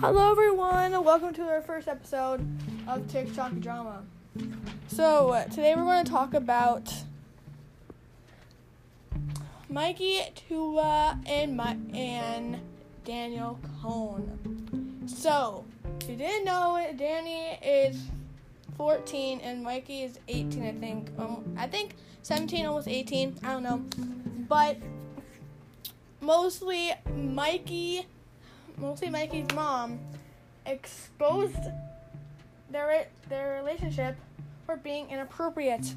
Hello, everyone, welcome to our first episode of TikTok Drama. So, uh, today we're going to talk about Mikey Tua and my and Daniel Cohn. So, if you didn't know it, Danny is 14 and Mikey is 18, I think. Um, I think 17, almost 18. I don't know, but mostly Mikey mostly Mikey's mom, exposed their their relationship for being inappropriate.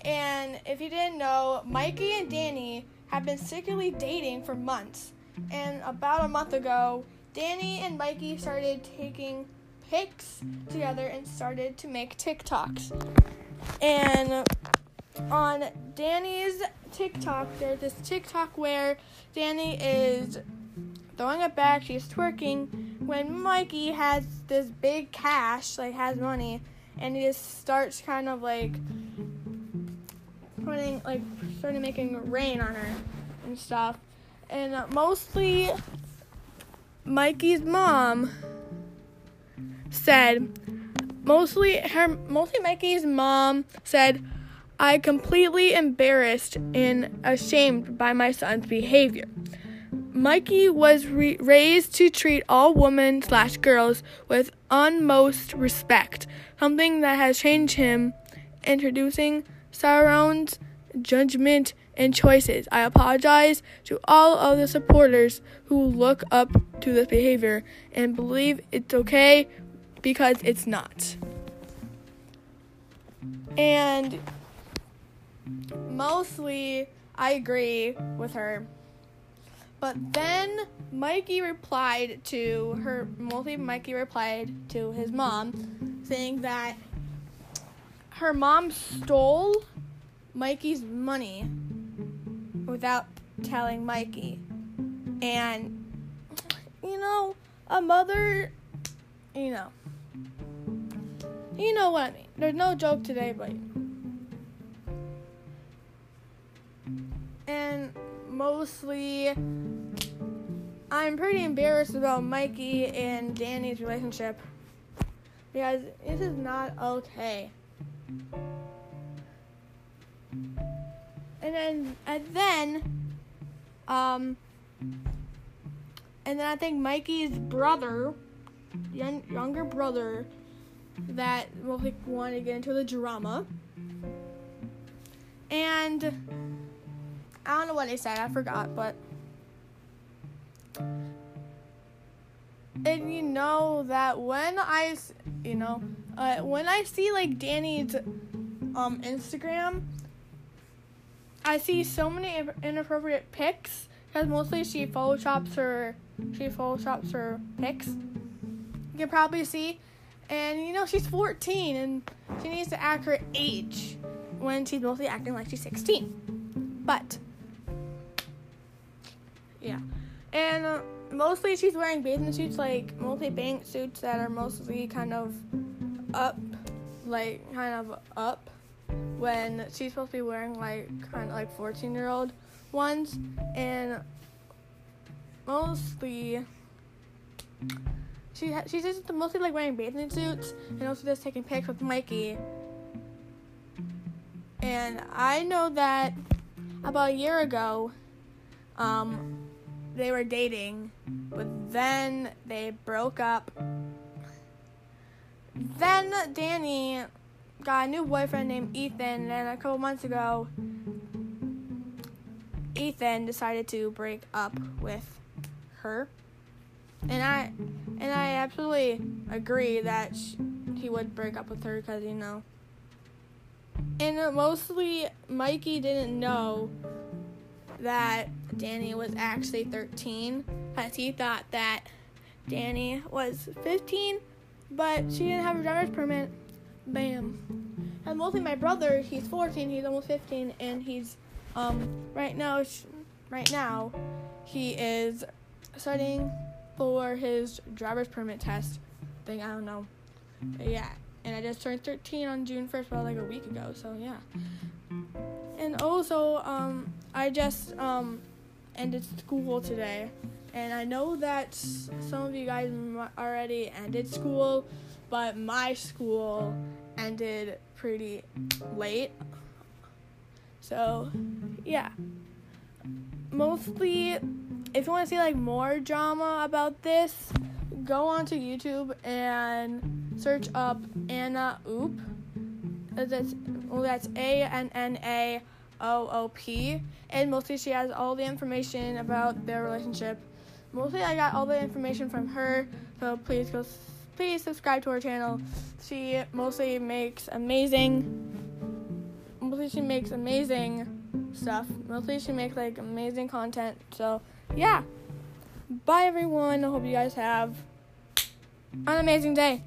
And if you didn't know, Mikey and Danny have been secretly dating for months. And about a month ago, Danny and Mikey started taking pics together and started to make TikToks. And on Danny's TikTok, there's this TikTok where Danny is throwing it back. She's twerking when Mikey has this big cash, like has money, and he just starts kind of like putting like starting making rain on her and stuff. And mostly Mikey's mom said mostly her mostly Mikey's mom said I completely embarrassed and ashamed by my son's behavior. Mikey was re- raised to treat all women slash girls with utmost respect, something that has changed him, introducing surrounds, judgment, and choices. I apologize to all of the supporters who look up to this behavior and believe it's okay because it's not. And mostly, I agree with her but then Mikey replied to her, mostly Mikey replied to his mom, saying that her mom stole Mikey's money without telling Mikey. And, you know, a mother, you know, you know what I mean. There's no joke today, but. And mostly I'm pretty embarrassed about Mikey and Danny's relationship because this is not okay. And then and then um and then I think Mikey's brother, young, younger brother, that will like want to get into the drama. And I don't know what they said. I forgot, but and you know that when I, you know, uh, when I see like Danny's um Instagram, I see so many inappropriate pics because mostly she photoshops her she photoshops her pics. You can probably see, and you know she's 14 and she needs to act her age when she's mostly acting like she's 16. But And uh, mostly she's wearing bathing suits, like multi-bank suits that are mostly kind of up, like kind of up, when she's supposed to be wearing like kind of like 14 year old ones. And mostly she ha- she's just mostly like wearing bathing suits and also just taking pics with Mikey. And I know that about a year ago, um, they were dating, but then they broke up. Then Danny got a new boyfriend named Ethan, and a couple months ago, Ethan decided to break up with her. And I and I absolutely agree that she, he would break up with her because you know. And mostly Mikey didn't know that Danny was actually 13 because he thought that Danny was 15, but she didn't have a driver's permit. Bam. And mostly my brother, he's 14, he's almost 15, and he's um right now right now he is studying for his driver's permit test thing. I don't know. But yeah, and I just turned 13 on June 1st, about like a week ago. So yeah. And also, um, I just um ended school today And I know that some of you guys already ended school, but my school ended pretty late. So, yeah. Mostly, if you want to see like more drama about this, go onto YouTube and search up Anna Oop. That's well, that's A N N A O O P, and mostly she has all the information about their relationship. Mostly, I got all the information from her, so please go, please subscribe to her channel. She mostly makes amazing. Mostly, she makes amazing stuff. Mostly, she makes like amazing content. So, yeah. Bye, everyone. I hope you guys have an amazing day.